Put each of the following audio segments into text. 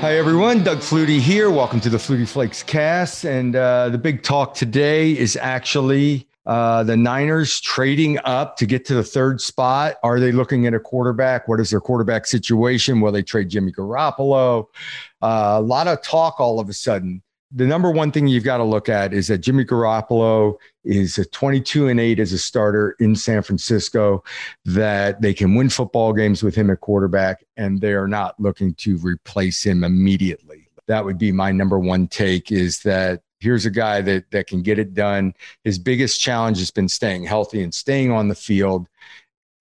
Hi, everyone. Doug Flutie here. Welcome to the Flutie Flakes cast. And uh, the big talk today is actually uh, the Niners trading up to get to the third spot. Are they looking at a quarterback? What is their quarterback situation? Will they trade Jimmy Garoppolo? Uh, a lot of talk all of a sudden. The number one thing you've got to look at is that Jimmy Garoppolo is a 22 and 8 as a starter in San Francisco, that they can win football games with him at quarterback, and they are not looking to replace him immediately. That would be my number one take is that here's a guy that that can get it done. His biggest challenge has been staying healthy and staying on the field.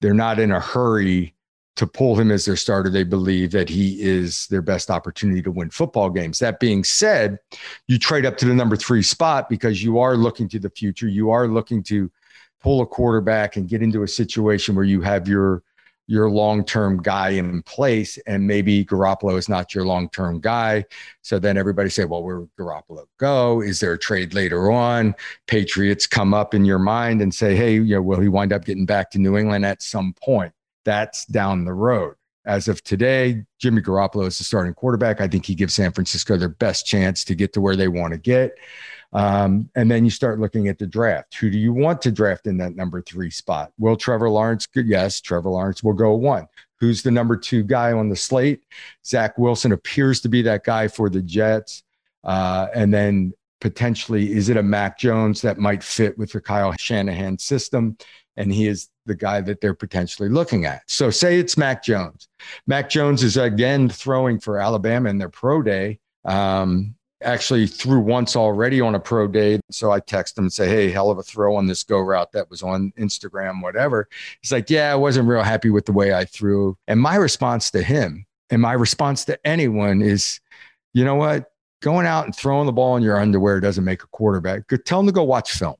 They're not in a hurry to pull him as their starter. They believe that he is their best opportunity to win football games. That being said, you trade up to the number three spot because you are looking to the future. You are looking to pull a quarterback and get into a situation where you have your your long-term guy in place and maybe Garoppolo is not your long-term guy. So then everybody say, well, where would Garoppolo go? Is there a trade later on? Patriots come up in your mind and say, hey, you know, will he wind up getting back to New England at some point? That's down the road. As of today, Jimmy Garoppolo is the starting quarterback. I think he gives San Francisco their best chance to get to where they want to get. Um, and then you start looking at the draft. Who do you want to draft in that number three spot? Will Trevor Lawrence? Yes, Trevor Lawrence will go one. Who's the number two guy on the slate? Zach Wilson appears to be that guy for the Jets. Uh, and then potentially, is it a Mac Jones that might fit with the Kyle Shanahan system? And he is the guy that they're potentially looking at. So, say it's Mac Jones. Mac Jones is again throwing for Alabama in their pro day. Um, actually threw once already on a pro day. So I text him and say, Hey, hell of a throw on this go route that was on Instagram, whatever. He's like, Yeah, I wasn't real happy with the way I threw. And my response to him and my response to anyone is, you know what? Going out and throwing the ball in your underwear doesn't make a quarterback. Tell him to go watch film.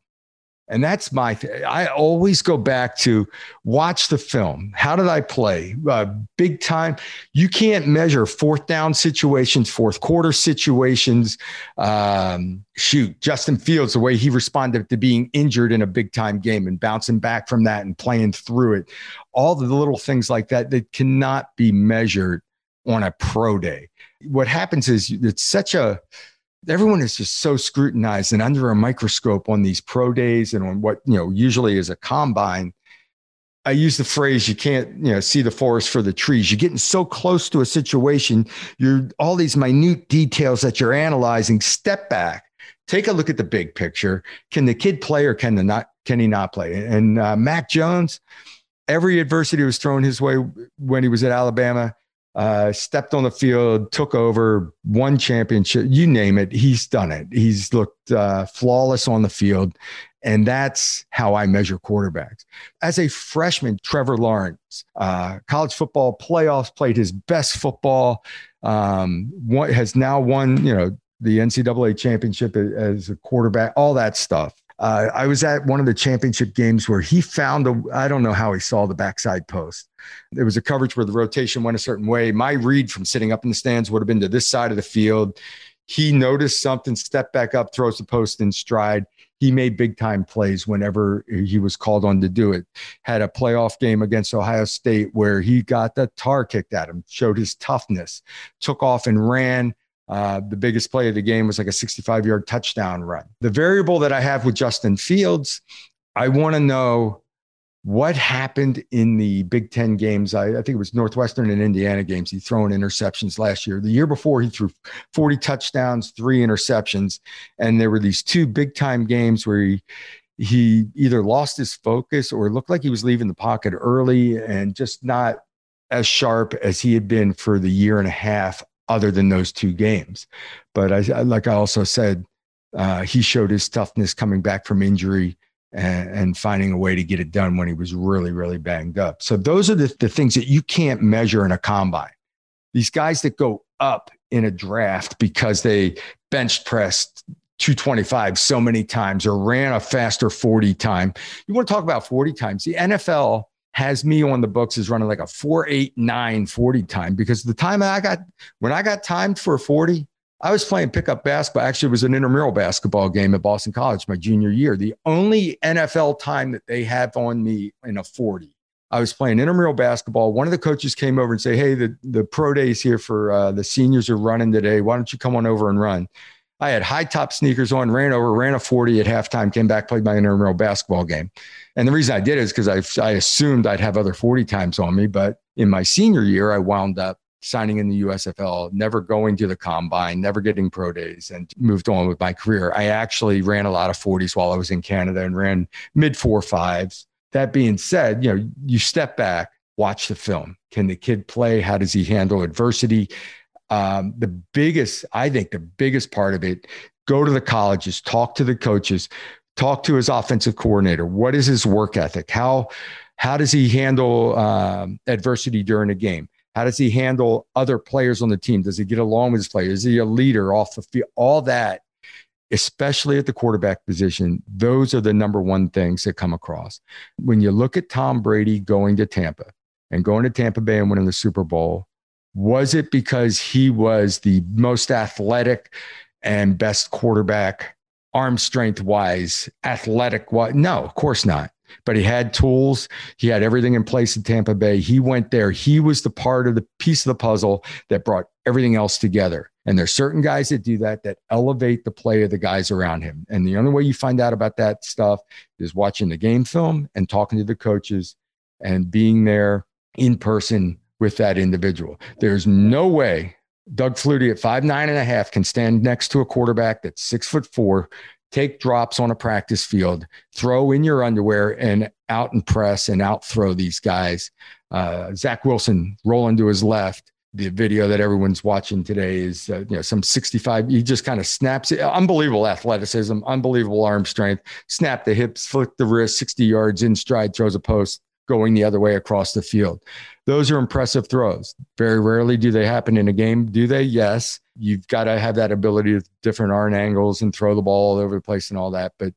And that's my, I always go back to watch the film. How did I play? Uh, big time. You can't measure fourth down situations, fourth quarter situations. Um, shoot, Justin Fields, the way he responded to being injured in a big time game and bouncing back from that and playing through it. All the little things like that that cannot be measured on a pro day. What happens is it's such a, everyone is just so scrutinized and under a microscope on these pro days and on what you know usually is a combine. I use the phrase you can't you know see the forest for the trees. You're getting so close to a situation you're all these minute details that you're analyzing step back take a look at the big picture. Can the kid play or can the not can he not play? And uh, mac jones every adversity was thrown his way when he was at alabama uh, stepped on the field, took over, won championship, you name it. He's done it. He's looked uh, flawless on the field. And that's how I measure quarterbacks. As a freshman, Trevor Lawrence, uh, college football playoffs, played his best football, um, has now won, you know, the NCAA championship as a quarterback, all that stuff. Uh, I was at one of the championship games where he found a, I don't know how he saw the backside post. There was a coverage where the rotation went a certain way. My read from sitting up in the stands would have been to this side of the field. He noticed something, stepped back up, throws the post in stride. He made big time plays whenever he was called on to do it. Had a playoff game against Ohio State where he got the tar kicked at him, showed his toughness, took off and ran uh, the biggest play of the game was like a 65 yard touchdown run. The variable that I have with Justin Fields, I want to know what happened in the Big Ten games. I, I, think it was Northwestern and Indiana games. He threw in interceptions last year. The year before, he threw 40 touchdowns, three interceptions. And there were these two big time games where he, he either lost his focus or looked like he was leaving the pocket early and just not as sharp as he had been for the year and a half other than those two games. But I, like I also said, uh, he showed his toughness coming back from injury and, and, finding a way to get it done when he was really, really banged up. So those are the, the things that you can't measure in a combine. These guys that go up in a draft because they bench pressed 225 so many times or ran a faster 40 time. You want to talk about 40 times. The NFL has me on the books is running like a 489 40 time because the time I got when I got timed for a 40, I was playing pickup basketball. Actually, it was an intramural basketball game at Boston College my junior year. The only NFL time that they have on me in a 40 I was playing intramural basketball. One of the coaches came over and say, "Hey, the the pro days here for uh, the seniors are running today. Why don't you come on over and run?" I had high top sneakers on, ran over, ran a 40 at halftime, came back, played my intramural basketball game. And the reason I did is because I, I assumed I'd have other 40 times on me. But in my senior year, I wound up signing in the USFL, never going to the combine, never getting pro days, and moved on with my career. I actually ran a lot of 40s while I was in Canada and ran mid four fives. That being said, you know, you step back, watch the film. Can the kid play? How does he handle adversity? Um, the biggest, I think, the biggest part of it, go to the colleges, talk to the coaches, talk to his offensive coordinator. What is his work ethic? How how does he handle um, adversity during a game? How does he handle other players on the team? Does he get along with his players? Is he a leader off the field? All that, especially at the quarterback position, those are the number one things that come across. When you look at Tom Brady going to Tampa and going to Tampa Bay and winning the Super Bowl, was it because he was the most athletic and best quarterback, arm strength wise, athletic? What? No, of course not but he had tools. He had everything in place in Tampa Bay. He went there. He was the part of the piece of the puzzle that brought everything else together. And there's certain guys that do that that elevate the play of the guys around him. And the only way you find out about that stuff is watching the game film and talking to the coaches and being there in person with that individual. There's no way Doug Flutie at five nine and a half can stand next to a quarterback that's six foot four, take drops on a practice field, throw in your underwear, and out and press and out throw these guys. Uh, Zach Wilson rolling to his left. The video that everyone's watching today is, uh, you know, some 65. He just kind of snaps it. Unbelievable athleticism, unbelievable arm strength. Snap the hips, flick the wrist, 60 yards in stride, throws a post, going the other way across the field. Those are impressive throws. Very rarely do they happen in a game. Do they? Yes. You've got to have that ability with different arm angles and throw the ball all over the place and all that. But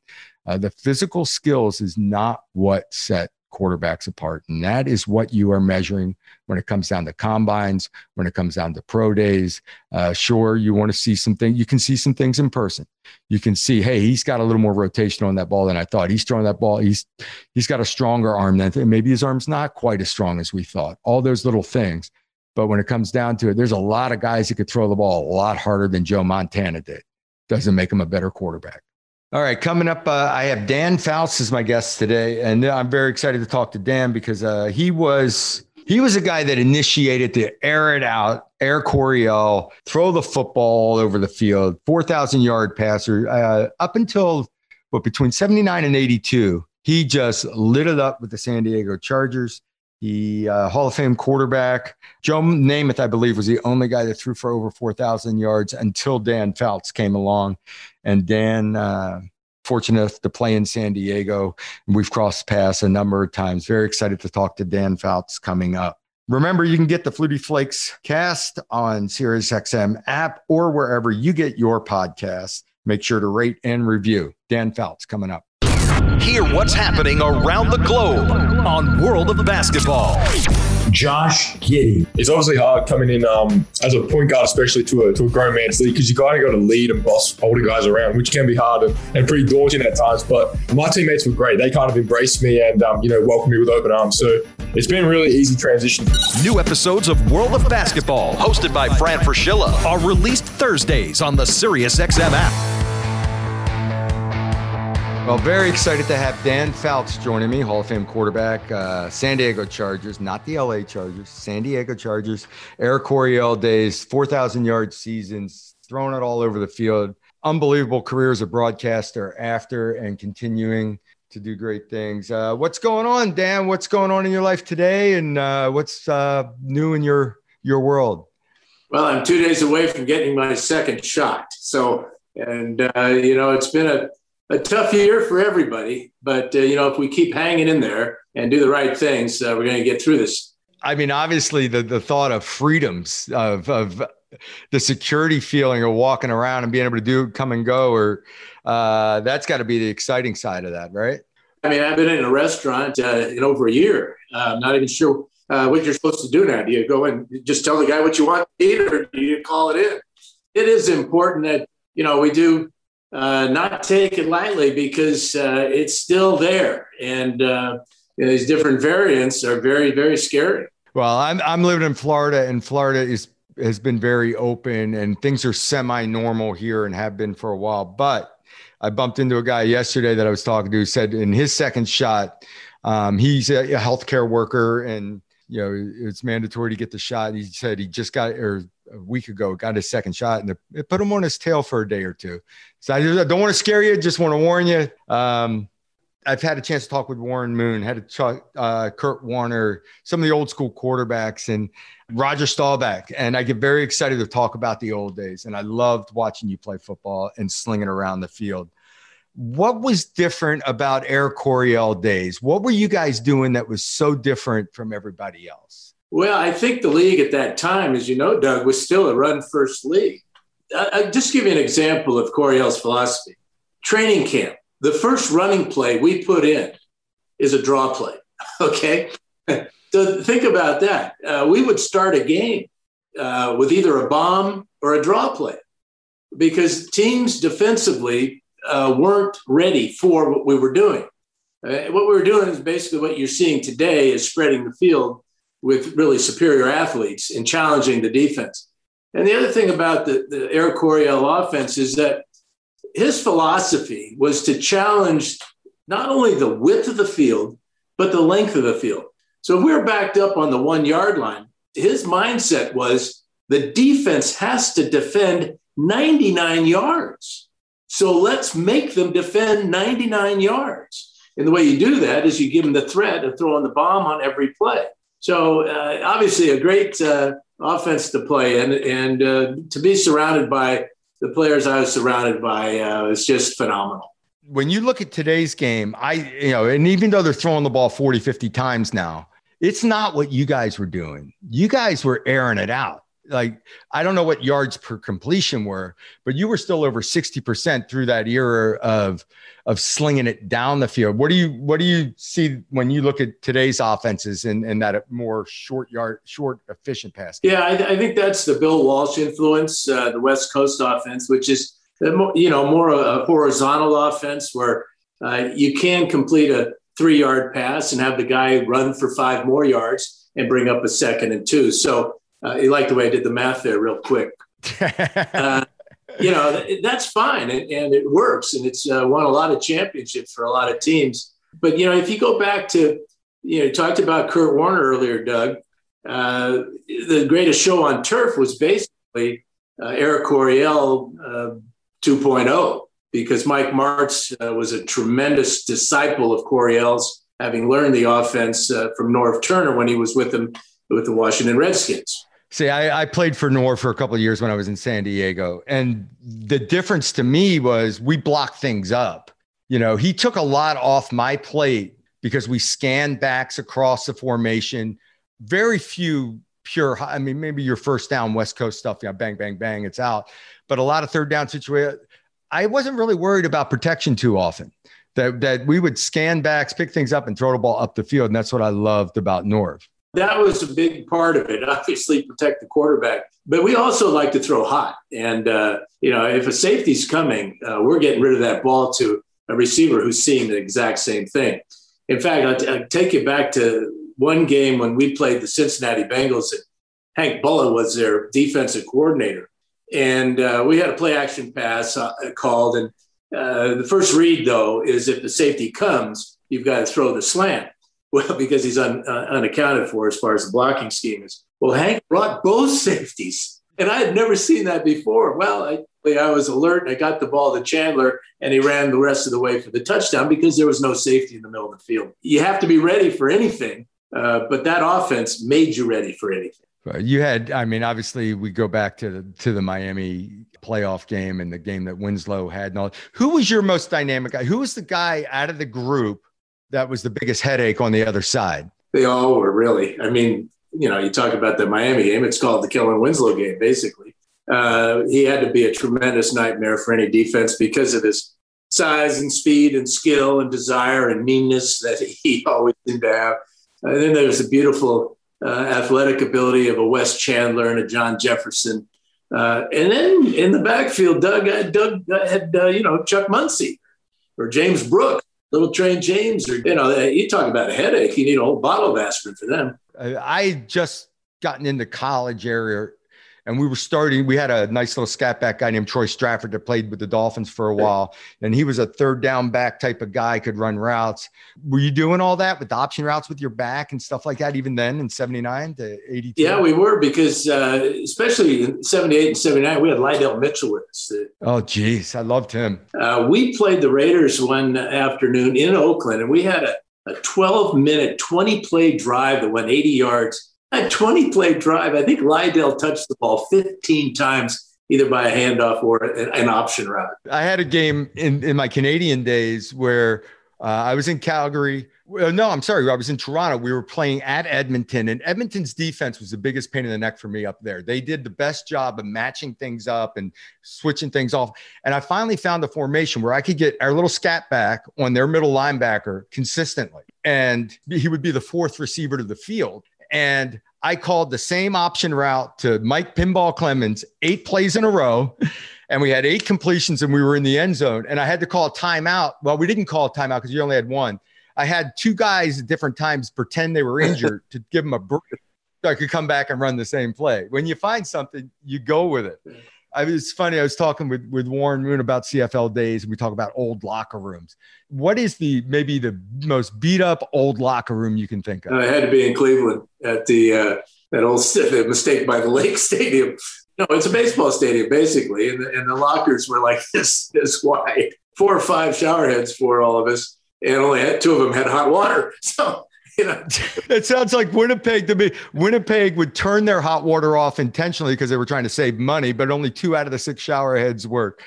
uh, the physical skills is not what set quarterbacks apart. And that is what you are measuring when it comes down to combines, when it comes down to pro days. Uh, sure, you want to see some things. You can see some things in person. You can see, hey, he's got a little more rotation on that ball than I thought. He's throwing that ball. He's he's got a stronger arm than maybe his arm's not quite as strong as we thought. All those little things. But when it comes down to it, there's a lot of guys that could throw the ball a lot harder than Joe Montana did. Doesn't make him a better quarterback. All right, coming up, uh, I have Dan Fouts as my guest today, and I'm very excited to talk to Dan because uh, he was he was a guy that initiated the air it out, air Coryell, throw the football all over the field, four thousand yard passer uh, up until what between seventy nine and eighty two. He just lit it up with the San Diego Chargers. He uh, Hall of Fame quarterback. Joe Namath, I believe, was the only guy that threw for over 4,000 yards until Dan Fouts came along. And Dan, uh, fortunate to play in San Diego. We've crossed paths a number of times. Very excited to talk to Dan Fouts coming up. Remember, you can get the Flutie Flakes cast on SiriusXM app or wherever you get your podcasts. Make sure to rate and review. Dan Fouts coming up. Hear what's happening around the globe on World of the Basketball. Josh Giddey. It's obviously hard coming in um, as a point guard, especially to a, to a grown man's league, because you kind of got to lead and boss older guys around, which can be hard and, and, pretty daunting at times. But my teammates were great. They kind of embraced me and um, you know welcomed me with open arms. So it's been a really easy transition. New episodes of World of Basketball, hosted by Fran Fraschilla, are released Thursdays on the SiriusXM app. Well, very excited to have Dan Fouts joining me, Hall of Fame quarterback, uh, San Diego Chargers, not the LA Chargers, San Diego Chargers, Air Coryell days, 4,000 yard seasons, throwing it all over the field. Unbelievable career as a broadcaster after and continuing to do great things. Uh, what's going on, Dan? What's going on in your life today, and uh, what's uh, new in your your world? Well, I'm two days away from getting my second shot. So, and uh, you know, it's been a a tough year for everybody, but uh, you know, if we keep hanging in there and do the right things, uh, we're going to get through this. I mean, obviously, the the thought of freedoms of of the security feeling of walking around and being able to do come and go, or uh, that's got to be the exciting side of that, right? I mean, I've been in a restaurant uh, in over a year. I'm not even sure uh, what you're supposed to do now. Do you go and just tell the guy what you want to eat, or do you call it in? It is important that you know we do uh, not take it lightly because uh, it's still there. And, uh, you know, these different variants are very, very scary. Well, I'm I'm living in Florida, and Florida is has been very open, and things are semi-normal here and have been for a while. But I bumped into a guy yesterday that I was talking to who said in his second shot, um, he's a, a healthcare worker, and you know it's mandatory to get the shot. He said he just got or a week ago got his second shot, and it put him on his tail for a day or two. So I, just, I don't want to scare you, just want to warn you. Um, I've had a chance to talk with Warren Moon, had a talk, uh, Kurt Warner, some of the old school quarterbacks, and Roger Staubach. And I get very excited to talk about the old days. And I loved watching you play football and slinging around the field. What was different about Air Coryell days? What were you guys doing that was so different from everybody else? Well, I think the league at that time, as you know, Doug, was still a run first league. I, I just give you an example of Coryell's philosophy. Training camp the first running play we put in is a draw play. Okay. so think about that. Uh, we would start a game uh, with either a bomb or a draw play because teams defensively uh, weren't ready for what we were doing. Uh, what we were doing is basically what you're seeing today is spreading the field with really superior athletes and challenging the defense. And the other thing about the, the Air Coryell offense is that his philosophy was to challenge not only the width of the field, but the length of the field. So if we we're backed up on the one yard line, his mindset was the defense has to defend 99 yards. So let's make them defend 99 yards. And the way you do that is you give them the threat of throwing the bomb on every play. So uh, obviously a great uh, offense to play and, and uh, to be surrounded by the players I was surrounded by uh, was just phenomenal. When you look at today's game, I, you know, and even though they're throwing the ball 40, 50 times now, it's not what you guys were doing. You guys were airing it out like I don't know what yards per completion were, but you were still over 60% through that era of of slinging it down the field. What do you what do you see when you look at today's offenses and, and that more short yard, short efficient pass? Game? Yeah, I, I, think that's the Bill Walsh influence, uh, the West Coast offense, which is you know more a horizontal offense where uh, you can complete a three yard pass and have the guy run for five more yards and bring up a second and two. So uh, you like the way I did the math there, real quick. uh, you know, that's fine, and, and it works, and it's uh, won a lot of championships for a lot of teams. But you know, if you go back to, you know, you talked about Kurt Warner earlier, Doug. Uh, the greatest show on turf was basically uh, Air Coryell uh, 2.0 because Mike Martz uh, was a tremendous disciple of Coryell's, having learned the offense uh, from Norv Turner when he was with him with the Washington Redskins. See, I, I, played for Norv for a couple of years when I was in San Diego. And the difference to me was we blocked things up. You know, he took a lot off my plate because we scanned backs across the formation. Very few pure, I mean, maybe your first down West Coast stuff, yeah, bang, bang, bang, it's out. But a lot of third down situations, I wasn't really worried about protection too often. That, that we would scan backs, pick things up, and throw the ball up the field. And that's what I loved about Norv. That was a big part of it. Obviously, protect the quarterback, but we also like to throw hot. And uh, you know, if a safety's coming, uh, we're getting rid of that ball to a receiver who's seeing the exact same thing. In fact, I'll, t- I'll take you back to one game when we played the Cincinnati Bengals. And Hank Bullough was their defensive coordinator, and uh, we had a play action pass uh, called. And uh, the first read, though, is if the safety comes, you've got to throw the slant. Well, because he's un, uh, unaccounted for as far as the blocking scheme is. Well, Hank brought both safeties, and I had never seen that before. Well, I, I was alert and I got the ball to Chandler, and he ran the rest of the way for the touchdown because there was no safety in the middle of the field. You have to be ready for anything, uh, but that offense made you ready for anything. You had, I mean, obviously, we go back to the, to the Miami playoff game and the game that Winslow had. And all. Who was your most dynamic guy? Who was the guy out of the group that was the biggest headache on the other side? They all were really. I mean, you know, you talk about the Miami game, it's called the Kellen Winslow game, basically. Uh, he had to be a tremendous nightmare for any defense because of his size and speed and skill and desire and meanness that he always seemed to have. And then there's the beautiful uh, athletic ability of a Wes Chandler and a John Jefferson. Uh, and then in the backfield, Doug, Doug had, uh, you know, Chuck Muncie or James Brooks little train James, or you know, uh, you talk about a headache. You need a whole bottle of aspirin for them. I just gotten into college area and we were starting. We had a nice little scat back guy named Troy Stradford that played with the Dolphins for a while, and he was a third down back type of guy, could run routes. Were you doing all that with the option routes with your back and stuff like that, even then in '79 to '82? Yeah, we were because uh, especially in '78 and '79, we had Lydell Mitchell with us. Oh, geez, I loved him. Uh, we played the Raiders one afternoon in Oakland, and we had a, a 12 minute, 20 play drive that went 80 yards a 20 play drive. I think Lydell touched the ball 15 times, either by a handoff or an option route. I had a game in, in my Canadian days where uh, I was in Calgary. no, I'm sorry. I was in Toronto. We were playing at Edmonton, and Edmonton's defense was the biggest pain in the neck for me up there. They did the best job of matching things up and switching things off. And I finally found a formation where I could get our little scat back on their middle linebacker consistently. And he would be the fourth receiver to the field and I called the same option route to Mike Pinball Clemons eight plays in a row. And we had eight completions and we were in the end zone. And I had to call a timeout. Well, we didn't call a timeout because you only had one. I had two guys at different times pretend they were injured to give them a break so I could come back and run the same play. When you find something, you go with it. I was funny. I was talking with, with Warren Moon about CFL days, and we talk about old locker rooms. What is the maybe the most beat up old locker room you can think of? I had to be in Cleveland at the uh, that old the mistake by the Lake Stadium. No, it's a baseball stadium basically, and the, and the lockers were like this this wide, four or five shower heads for all of us, and only had, two of them had hot water. So you know. it sounds like Winnipeg to me. Winnipeg would turn their hot water off intentionally because they were trying to save money, but only two out of the six shower heads work.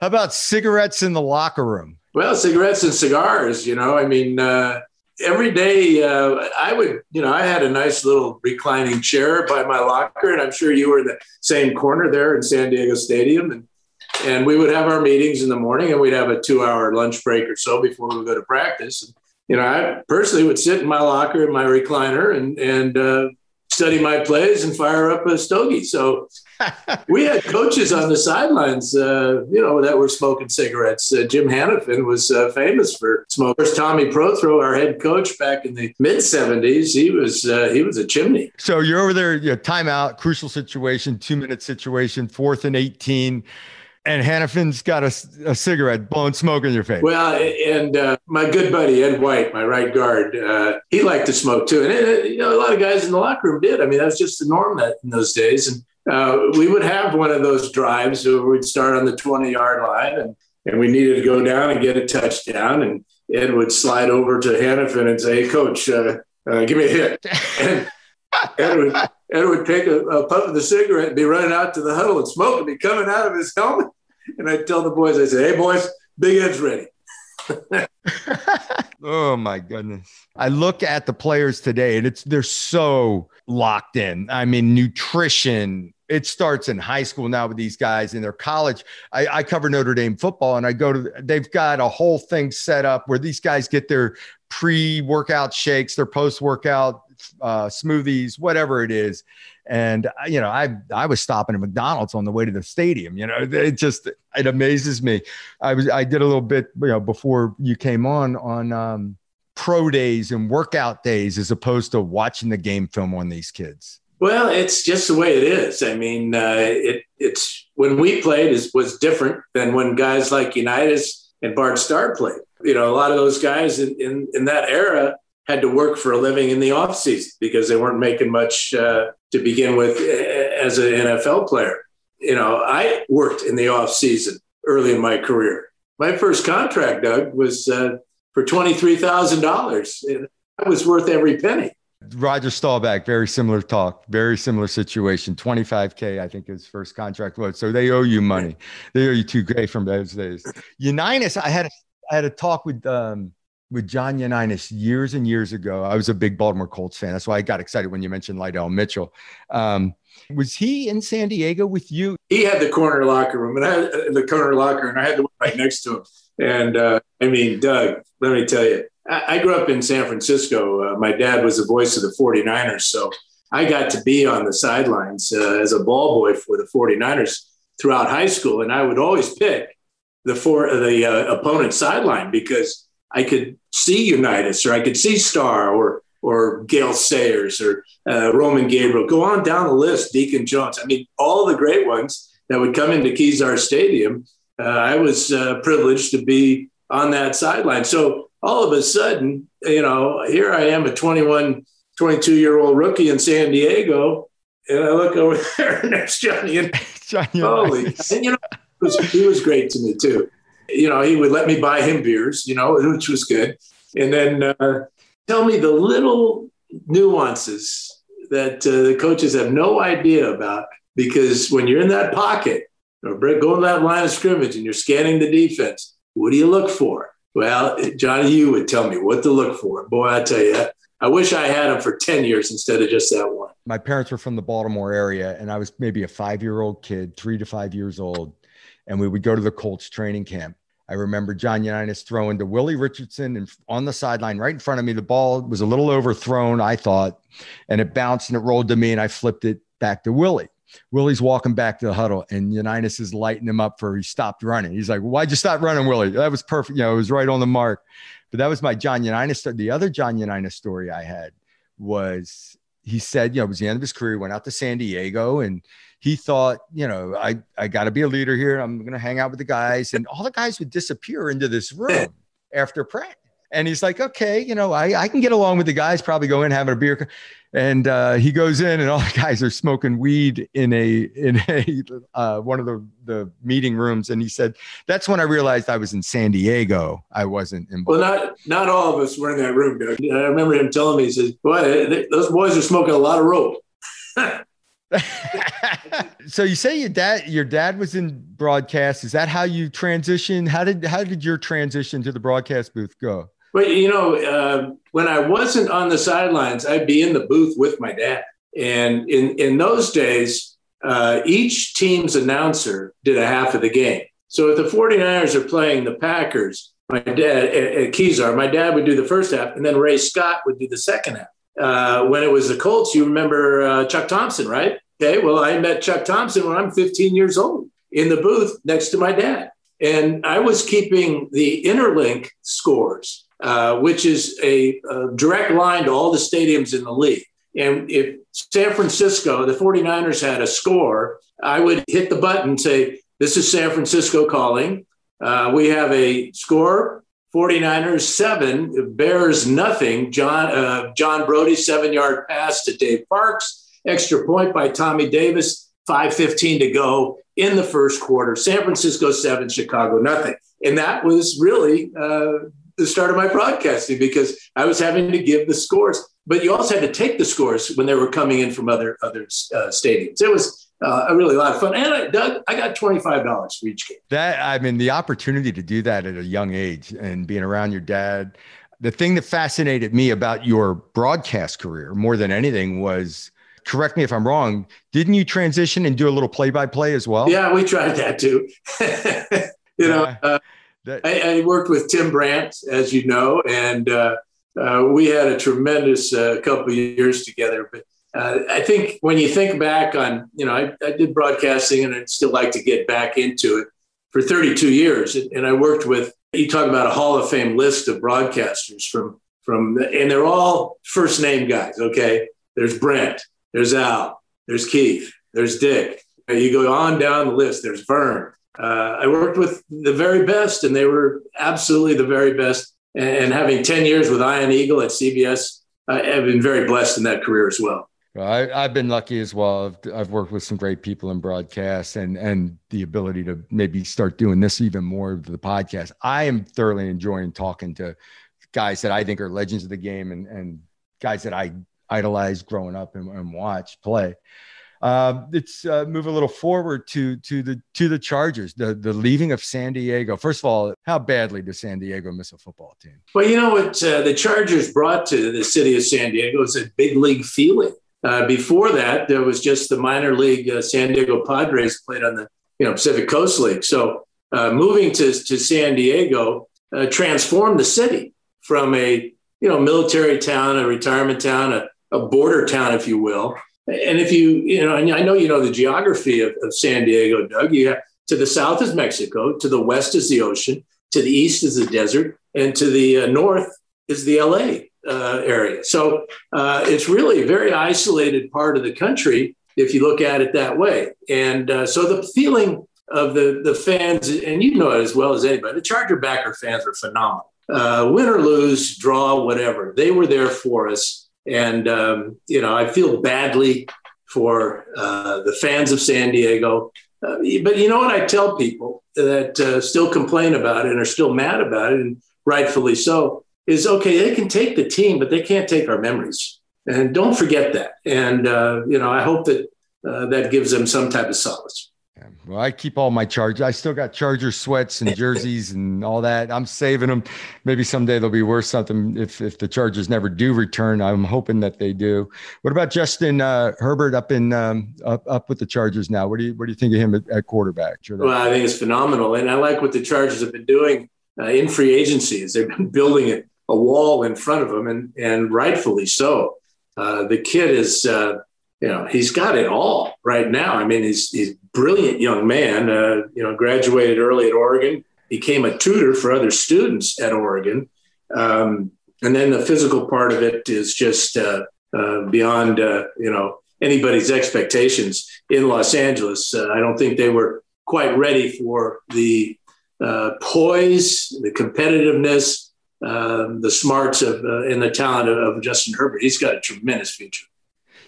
How about cigarettes in the locker room? Well, cigarettes and cigars, you know, I mean, uh, every day uh, I would, you know, I had a nice little reclining chair by my locker, and I'm sure you were in the same corner there in San Diego Stadium. And, and we would have our meetings in the morning and we'd have a two hour lunch break or so before we would go to practice. And you know, I personally would sit in my locker in my recliner and and uh, study my plays and fire up a stogie. So we had coaches on the sidelines, uh, you know, that were smoking cigarettes. Uh, Jim Hanifan was uh, famous for smokers. Tommy Prothro, our head coach back in the mid '70s, he was uh, he was a chimney. So you're over there, you know, timeout, crucial situation, two minute situation, fourth and 18 and Hanifan's got a, a, cigarette blowing smoke in your face. Well, and uh, my good buddy Ed White, my right guard, uh, he liked to smoke too, and it, uh, you know a lot of guys in the locker room did. I mean, that was just the norm that in those days. And uh, we would have one of those drives where we'd start on the twenty yard line, and and we needed to go down and get a touchdown, and Ed would slide over to Hanifan and say, "Hey, coach, uh, uh, give me a hit." And Ed would, Ed would take a, a puff of the cigarette and be running out to the huddle and smoke and be coming out of his helmet and I tell the boys, I say, hey, boys, Big Ed's ready. oh my goodness. I look at the players today and it's they're so locked in. I mean, nutrition. It starts in high school now with these guys in their college. I, I cover Notre Dame football and I go to they've got a whole thing set up where these guys get their pre-workout shakes, their post-workout uh, smoothies, whatever it is. And uh, you know, I I was stopping at McDonald's on the way to the stadium. You know, it just it amazes me. I was I did a little bit you know before you came on on um, pro days and workout days as opposed to watching the game film on these kids. Well, it's just the way it is. I mean, uh, it it's when we played is was different than when guys like Unitas and Bart Starr played. You know, a lot of those guys in, in, in that era had to work for a living in the off season because they weren't making much uh, to begin with as an NFL player. You know, I worked in the off season early in my career. My first contract, Doug, was uh, for twenty three thousand dollars. That was worth every penny. Roger Staubach, very similar talk, very similar situation. 25K, I think his first contract was. So they owe you money. They owe you 2K from those days. Unitas, I had a, I had a talk with um, with John Unitas years and years ago. I was a big Baltimore Colts fan. That's why I got excited when you mentioned Lydell Mitchell. Um, was he in San Diego with you? He had the corner locker room, and I had uh, the corner locker, and I had the one right next to him. And uh, I mean, Doug, let me tell you, I, I grew up in San Francisco. Uh, my dad was the voice of the 49ers, so I got to be on the sidelines uh, as a ball boy for the 49ers throughout high school, and I would always pick the four the uh, opponent sideline because I could see Unitas or I could see Starr or or Gale Sayers or uh, Roman Gabriel. Go on down the list, Deacon Jones. I mean, all the great ones that would come into Kezar Stadium. Uh, I was uh, privileged to be on that sideline. So all of a sudden, you know, here I am, a 21, 22 year old rookie in San Diego, and I look over there and there's Johnny. And Johnny holy, and, you know, was, he was great to me too. You know, he would let me buy him beers, you know, which was good. And then uh, tell me the little nuances that uh, the coaches have no idea about because when you're in that pocket or going that line of scrimmage and you're scanning the defense, what do you look for? Well, Johnny, you would tell me what to look for. Boy, I tell you, I wish I had him for 10 years instead of just that one. My parents were from the Baltimore area, and I was maybe a five year old kid, three to five years old. And we would go to the Colts training camp. I remember John Unitas throwing to Willie Richardson and on the sideline right in front of me. The ball was a little overthrown, I thought, and it bounced and it rolled to me, and I flipped it back to Willie. Willie's walking back to the huddle, and Unitas is lighting him up for he stopped running. He's like, "Why'd you stop running, Willie? That was perfect. You know, it was right on the mark." But that was my John Unitas. The other John Unitas story I had was he said, you know, it was the end of his career. He went out to San Diego and he thought, you know, I, I got to be a leader here. I'm going to hang out with the guys. And all the guys would disappear into this room after practice. And he's like, okay, you know, I, I can get along with the guys, probably go in having a beer. And uh, he goes in, and all the guys are smoking weed in a in a uh, one of the the meeting rooms. And he said, that's when I realized I was in San Diego. I wasn't in. Well, not not all of us were in that room, Doug. I remember him telling me, he says, "Boy, those boys are smoking a lot of rope." so you say your dad your dad was in broadcast is that how you transitioned how did how did your transition to the broadcast booth go well you know uh, when i wasn't on the sidelines i'd be in the booth with my dad and in in those days uh, each team's announcer did a half of the game so if the 49ers are playing the packers my dad at, at Kezar, my dad would do the first half and then ray scott would do the second half uh, when it was the Colts, you remember uh, Chuck Thompson, right? Okay, well, I met Chuck Thompson when I'm 15 years old in the booth next to my dad. And I was keeping the interlink scores, uh, which is a, a direct line to all the stadiums in the league. And if San Francisco, the 49ers had a score, I would hit the button and say, This is San Francisco calling. Uh, we have a score 49ers seven, Bears nothing. John uh, John Brodie seven yard pass to Dave Parks, extra point by Tommy Davis. 5:15 to go in the first quarter. San Francisco seven, Chicago nothing, and that was really uh, the start of my broadcasting because I was having to give the scores, but you also had to take the scores when they were coming in from other other uh, stadiums. It was uh, a really lot of fun. And I, Doug, I got twenty five dollars for each game. That I mean, the opportunity to do that at a young age and being around your dad. The thing that fascinated me about your broadcast career more than anything was correct me if I'm wrong. Didn't you transition and do a little play by play as well? Yeah, we tried that too. you know, uh, that, I, I, worked with Tim Brant, as you know, and uh, uh we had a tremendous uh, couple of years together. But uh, I think when you think back on, you know, I, I, did broadcasting and I'd still like to get back into it for 32 years. And I worked with, you talk about a Hall of Fame list of broadcasters from, from, and they're all first name guys. Okay. There's Brent, there's Al, there's Keith, there's Dick. You go on down the list, there's Vern. Uh, I worked with the very best, and they were absolutely the very best. And, having 10 years with Ian Eagle at CBS, I've been very blessed in that career as well. I, have been lucky as well. I've, I've, worked with some great people in broadcast and and the ability to maybe start doing this even more of the podcast. I am thoroughly enjoying talking to guys that I think are legends of the game and and guys that I idolized growing up and, and watch play. Uh, let's uh, move a little forward to to the to the Chargers, the the leaving of San Diego. First of all, how badly does San Diego miss a football team? Well, you know what uh, the Chargers brought to the city of San Diego is a big league feeling. Uh, before that, there was just the minor league uh, San Diego Padres played on the you know Pacific Coast League. So uh, moving to, to San Diego transformed the city from a you know military town, a retirement town, a, a, border town, if you will. And if you you know, and I know you know the geography of, of San Diego, Doug. You have to the south is Mexico, to the west is the ocean, To the east is the desert, and to the uh, north is the LA uh, area. So uh, it's really a very isolated part of the country if you look at it that way. And uh, so the feeling of the the fans, and you know it as well as anybody, the Charger backer fans are phenomenal. Uh, win or lose, draw, whatever, they were there for us. And um, you know, I feel badly for uh, the fans of San Diego. Uh, but you know what I tell people that uh, still complain about it and are still mad about it, and rightfully so, is okay. They can take the team, but they can't take our memories. And don't forget that. And uh, you know, I hope that uh, that gives them some type of solace. Well, I keep all my Chargers. I still got Charger sweats and jerseys and all that. I'm saving them. Maybe someday they'll be worth something if if the Chargers never do return. I'm hoping that they do. What about Justin uh, Herbert up in um, up up with the Chargers now? What do you what do you think of him at, at quarterback? Well, I think it's phenomenal, and I like what the Chargers have been doing uh, in free agency. They've been building a, a wall in front of them, and and rightfully so. Uh, the kid is uh, you know, he's got it all right now. I mean, he's he's brilliant young man. Uh, you know, graduated early at Oregon, became a tutor for other students at Oregon, um, and then the physical part of it is just uh, uh, beyond uh, you know anybody's expectations in Los Angeles. Uh, I don't think they were quite ready for the uh, poise, the competitiveness, um, the smarts of and the talent of, of Justin Herbert. He's got a tremendous future.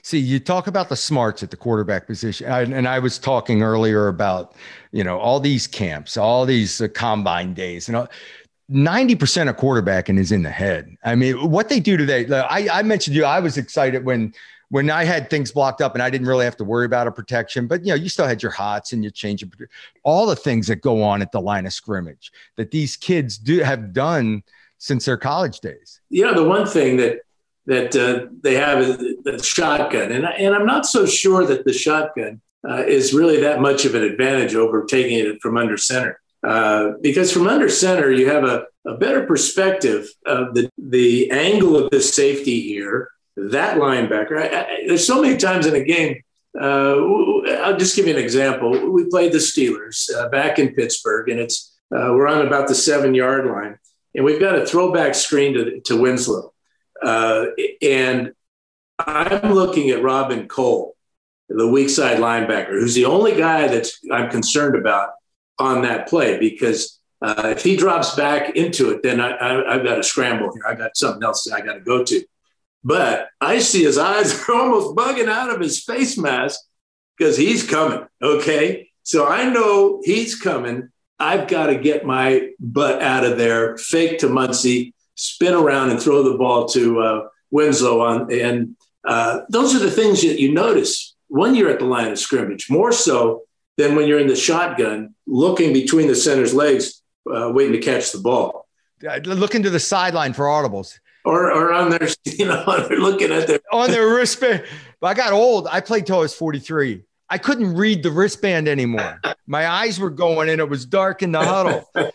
See, you talk about the smarts at the quarterback position, I, and I was talking earlier about, you know, all these camps, all these uh, combine days, and all, 90% of quarterbacking is in the head. I mean, what they do today, I, I mentioned you, I was excited when when I had things blocked up and I didn't really have to worry about a protection, but you know, you still had your hots and your change of all the things that go on at the line of scrimmage that these kids do have done since their college days. You know, the one thing that that uh, they have the shotgun. And, I, and I'm not so sure that the shotgun uh, is really that much of an advantage over taking it from under center. Uh, because from under center, you have a, a better perspective of the, the angle of the safety here, that linebacker. I, I, there's so many times in a game. Uh, I'll just give you an example. We played the Steelers uh, back in Pittsburgh, and it's uh, we're on about the seven yard line, and we've got a throwback screen to, to Winslow uh, and I'm looking at Robin Cole, the weak side linebacker, who's the only guy that I'm concerned about on that play because uh, if he drops back into it, then I, have got to scramble here. I've got something else that I got to go to. But I see his eyes are almost bugging out of his face mask because he's coming. Okay. So I know he's coming. I've got to get my butt out of there, fake to Muncie, spin around and throw the ball to uh, Winslow on. And uh, those are the things that you notice when you're at the line of scrimmage, more so than when you're in the shotgun, looking between the center's legs, uh, waiting to catch the ball. Looking to the sideline for audibles. Or, or on their, you know, they're looking at their on their wristband. I got old. I played till I was 43. I couldn't read the wristband anymore. My eyes were going and it was dark in the huddle.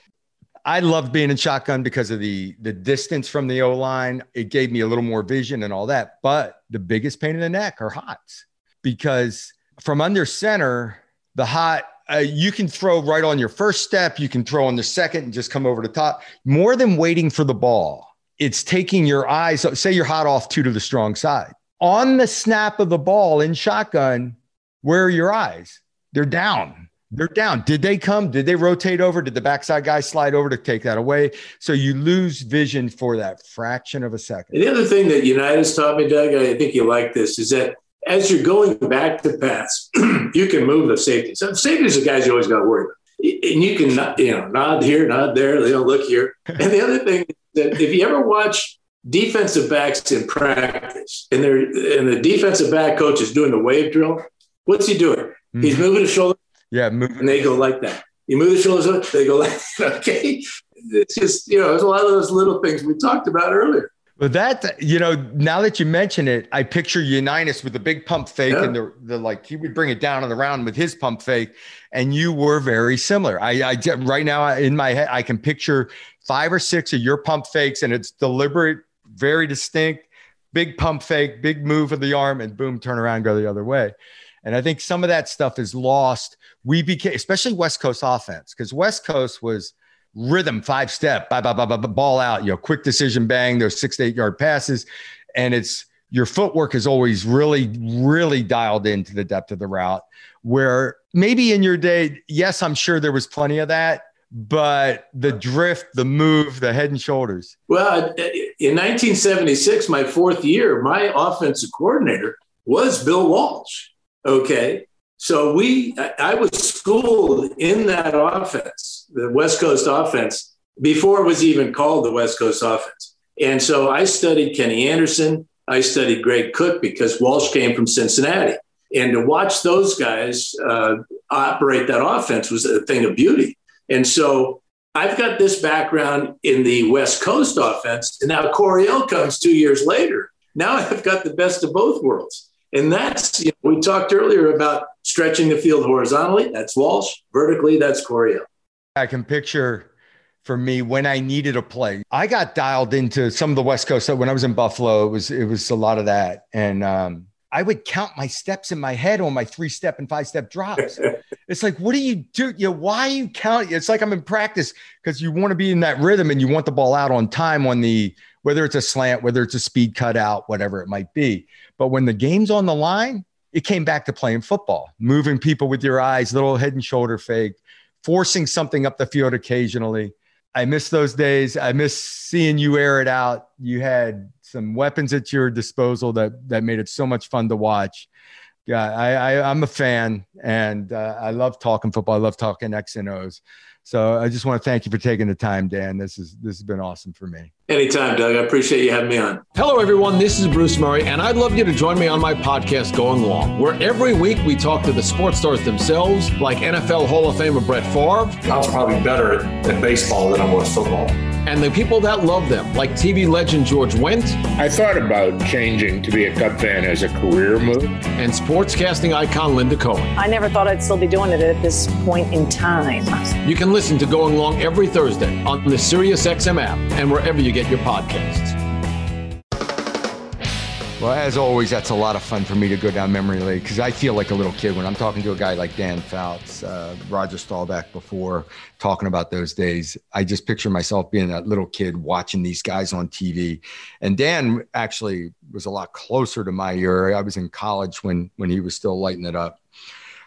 I loved being in shotgun because of the the distance from the O line. It gave me a little more vision and all that. But the biggest pain in the neck are hots because from under center, the hot uh, you can throw right on your first step. You can throw on the second and just come over the top. More than waiting for the ball, it's taking your eyes. Say you're hot off two to the strong side on the snap of the ball in shotgun. Where are your eyes? They're down they're down. Did they come? Did they rotate over? Did the backside guy slide over to take that away? So you lose vision for that fraction of a second. And the other thing that Unitas taught me, Doug, I think you like this, is that as you're going back to pass, you can move the safety. So safeties are guys you always got to worry about. And you can, you know, nod here, nod there, you know, look here. And the other thing that if you ever watch defensive backs in practice and they're and the defensive back coach is doing the wave drill, what's he doing? Mm-hmm. He's moving his shoulder yeah, move. and they go like that. You move the shoulders up, they go like that. Okay, it's just you know, there's a lot of those little things we talked about earlier. But that, you know, now that you mention it, I picture Unitas with the big pump fake yeah. and the, the like, he would bring it down on the round with his pump fake. And you were very similar. I, I right now in my head, I can picture five or six of your pump fakes and it's deliberate, very distinct, big pump fake, big move of the arm, and boom, turn around, go the other way. And I think some of that stuff is lost. We became, especially West Coast offense, because West Coast was rhythm, five step, blah, blah, blah, blah, ball out, you know, quick decision bang, those six to eight yard passes. And it's your footwork is always really, really dialed into the depth of the route. Where maybe in your day, yes, I'm sure there was plenty of that, but the drift, the move, the head and shoulders. Well, in 1976, my fourth year, my offensive coordinator was Bill Walsh. Okay. So we, I was schooled in that offense, the West Coast offense, before it was even called the West Coast offense. And so I studied Kenny Anderson. I studied Greg Cook because Walsh came from Cincinnati. And to watch those guys uh, operate that offense was a thing of beauty. And so I've got this background in the West Coast offense. And now Coryell comes two years later. Now I've got the best of both worlds. And that's, you know, we talked earlier about stretching the field horizontally. That's Walsh. Vertically, that's Coryell. I can picture for me when I needed a play. I got dialed into some of the West Coast. So when I was in Buffalo, it was it was a lot of that. And um, I would count my steps in my head on my three step and five step drops. it's like, what do you do? You know, why you count? It's like I'm in practice because you want to be in that rhythm and you want the ball out on time on the whether it's a slant, whether it's a speed cutout, whatever it might be. But when the game's on the line, it came back to playing football, moving people with your eyes, little head and shoulder fake, forcing something up the field occasionally. I miss those days. I miss seeing you air it out. You had some weapons at your disposal that that made it so much fun to watch. Yeah, I, I am a fan, and uh, I love talking football. I love talking X and O's. So I just want to thank you for taking the time, Dan. This is this has been awesome for me. Anytime, Doug. I appreciate you having me on. Hello, everyone. This is Bruce Murray, and I'd love you to join me on my podcast, Going Long, where every week we talk to the sports stars themselves, like NFL Hall of Famer Brett Favre. I was probably better at, at baseball than I was football and the people that love them, like TV legend George Wendt. I thought about changing to be a Cub fan as a career move. And sportscasting icon Linda Cohn. I never thought I'd still be doing it at this point in time. You can listen to Going Long every Thursday on the SiriusXM app and wherever you get your podcasts. Well, as always, that's a lot of fun for me to go down memory lane because I feel like a little kid when I'm talking to a guy like Dan Fouts, uh, Roger Staubach before talking about those days. I just picture myself being that little kid watching these guys on TV. And Dan actually was a lot closer to my era. I was in college when when he was still lighting it up.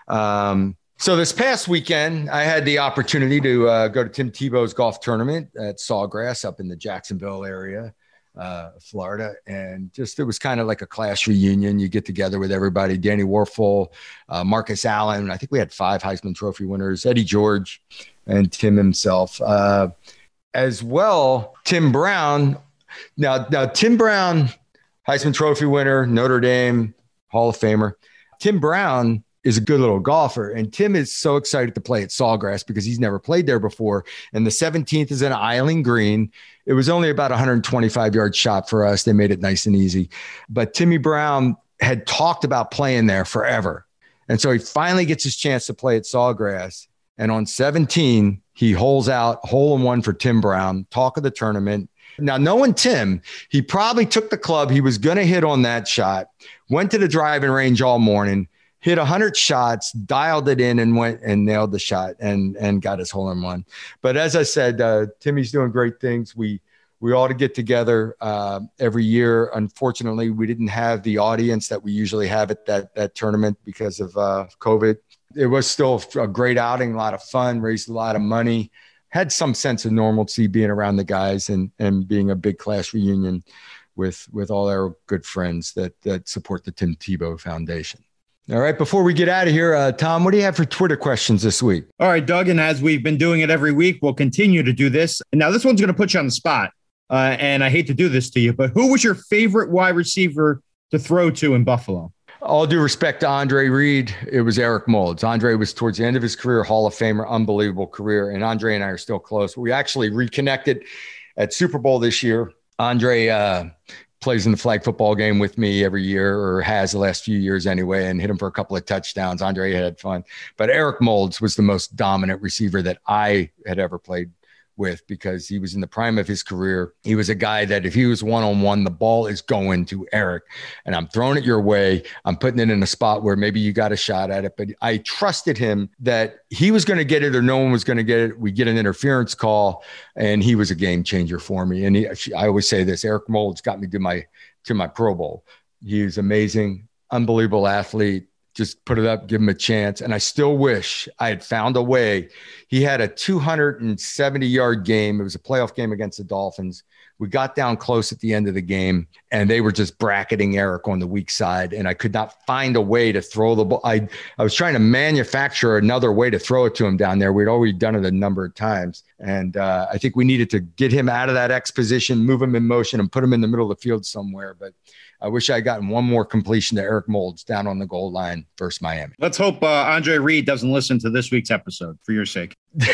Um, so this past weekend, I had the opportunity to uh, go to Tim Tebow's golf tournament at Sawgrass up in the Jacksonville area uh, Florida, and just it was kind of like a class reunion. You get together with everybody: Danny Wuerffel, uh, Marcus Allen. I think we had five Heisman Trophy winners: Eddie George, and Tim himself, uh, as well. Tim Brown. Now, now Tim Brown, Heisman Trophy winner, Notre Dame Hall of Famer. Tim Brown is a good little golfer. And Tim is so excited to play at Sawgrass because he's never played there before. And the 17th is an island green. It was only about 125 yard shot for us. They made it nice and easy. But Timmy Brown had talked about playing there forever. And so he finally gets his chance to play at Sawgrass. And on 17, he holes out hole in one for Tim Brown, talk of the tournament. Now, knowing Tim, he probably took the club. He was going to hit on that shot, went to the driving range all morning, hit 100 shots, dialed it in, and went and nailed the shot and and got his hole in one. But as I said, uh, Timmy's doing great things. We we ought to get together uh, every year. Unfortunately, we didn't have the audience that we usually have at that that tournament because of uh, COVID. It was still a great outing, a lot of fun, raised a lot of money, had some sense of normalcy being around the guys and and being a big class reunion with with all our good friends that that support the Tim Tebow Foundation. All right. Before we get out of here, uh, Tom, what do you have for Twitter questions this week? All right, Doug. And as we've been doing it every week, we'll continue to do this. Now, this one's going to put you on the spot. Uh, and I hate to do this to you, but who was your favorite wide receiver to throw to in Buffalo? All due respect to Andre Reed, it was Eric Moulds. Andre was towards the end of his career, Hall of Famer, unbelievable career. And Andre and I are still close. We actually reconnected at Super Bowl this year. Andre uh, plays in the flag football game with me every year or has the last few years anyway and hit him for a couple of touchdowns. Andre had fun. But Eric Moulds was the most dominant receiver that I had ever played with because he was in the prime of his career. He was a guy that if he was one on one, the ball is going to Eric, and I'm throwing it your way. I'm putting it in a spot where maybe you got a shot at it, but I trusted him that he was going to get it or no one was going to get it. We get an interference call, and he was a game changer for me. And he, I always say this: Eric Moulds got me to my to my Pro Bowl. He was amazing, unbelievable athlete just put it up, give him a chance. And I still wish I had found a way. He had a 270 yard game. It was a playoff game against the Dolphins. We got down close at the end of the game and they were just bracketing Eric on the weak side. And I could not find a way to throw the ball. I, I was trying to manufacture another way to throw it to him down there. We'd already done it a number of times. And uh, I think we needed to get him out of that X position, move him in motion, and put him in the middle of the field somewhere. But I wish I had gotten one more completion to Eric Moulds down on the goal line versus Miami. Let's hope uh, Andre Reed doesn't listen to this week's episode for your sake.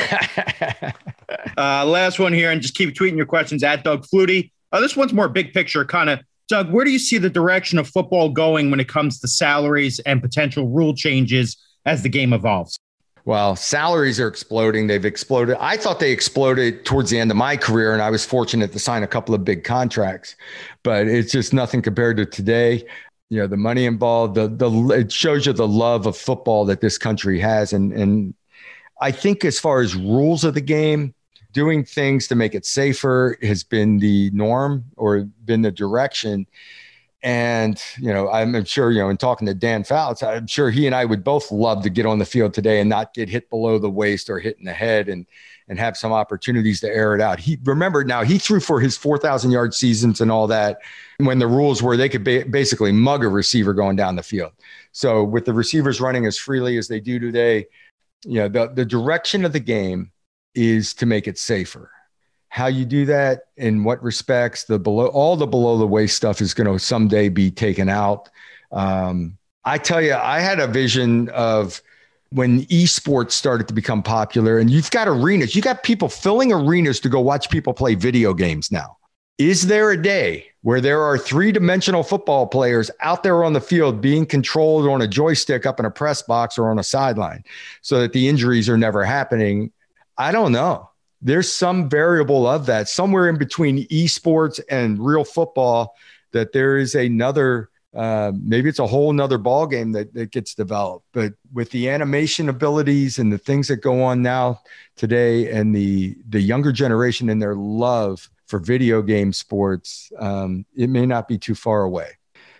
uh, last one here, and just keep tweeting your questions at Doug Flutie. Uh, this one's more big picture, kind of. Doug, where do you see the direction of football going when it comes to salaries and potential rule changes as the game evolves? Well, salaries are exploding. They've exploded. I thought they exploded towards the end of my career, and I was fortunate to sign a couple of big contracts, but it's just nothing compared to today. You know, the money involved, the the it shows you the love of football that this country has, and and I think as far as rules of the game, doing things to make it safer has been the norm or been the direction. And, you know, I'm sure, you know, in talking to Dan Fouts, I'm sure he and I would both love to get on the field today and not get hit below the waist or hit in the head and, and have some opportunities to air it out. He remember now he threw for his 4,000 yard seasons and all that when the rules were they could ba- basically mug a receiver going down the field. So with the receivers running as freely as they do today, you know, the, the direction of the game is to make it safer. How you do that in what respects the below all the below the waist stuff is going to someday be taken out. Um, i tell you i had a vision of when esports started to become popular and you've got arenas you got people filling arenas to go watch people play video games now. Is there a day where there are three-dimensional football players out there on the field being controlled on a joystick up in a press box or on a sideline so that the injuries are never happening i don't know. There's some variable of that somewhere in between esports and real football that there is another uh, maybe it's a whole nother ball game that, that gets developed. But with the animation abilities and the things that go on now today and the the younger generation and their love for video game sports um, it may not be too far away.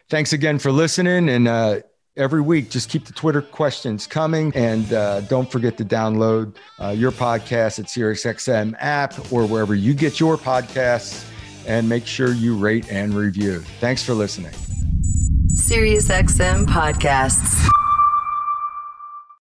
Thanks again for listening and uh, every week. Just keep the Twitter questions coming. And uh, don't forget to download uh, your podcast at SiriusXM app or wherever you get your podcasts. And make sure you rate and review. Thanks for listening. SiriusXM Podcasts.